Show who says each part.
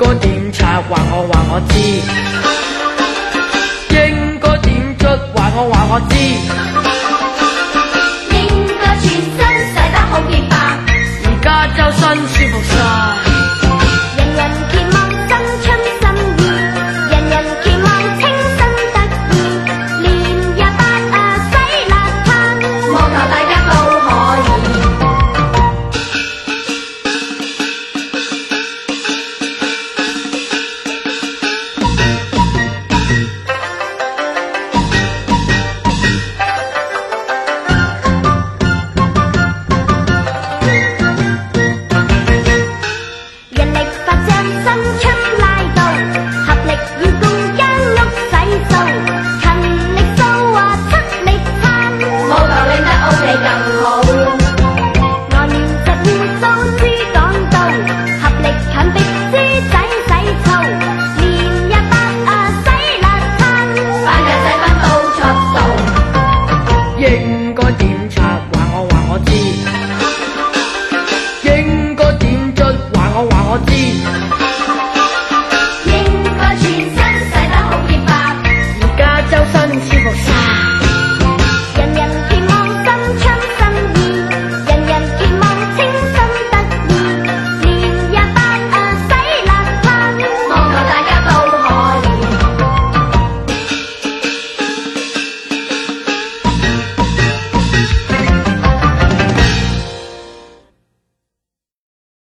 Speaker 1: 应该点擦？话我话我知。应该点捽？话我话我知。
Speaker 2: 应
Speaker 3: 该全
Speaker 2: 身
Speaker 3: 洗得好洁白，
Speaker 1: 而家周身舒服晒。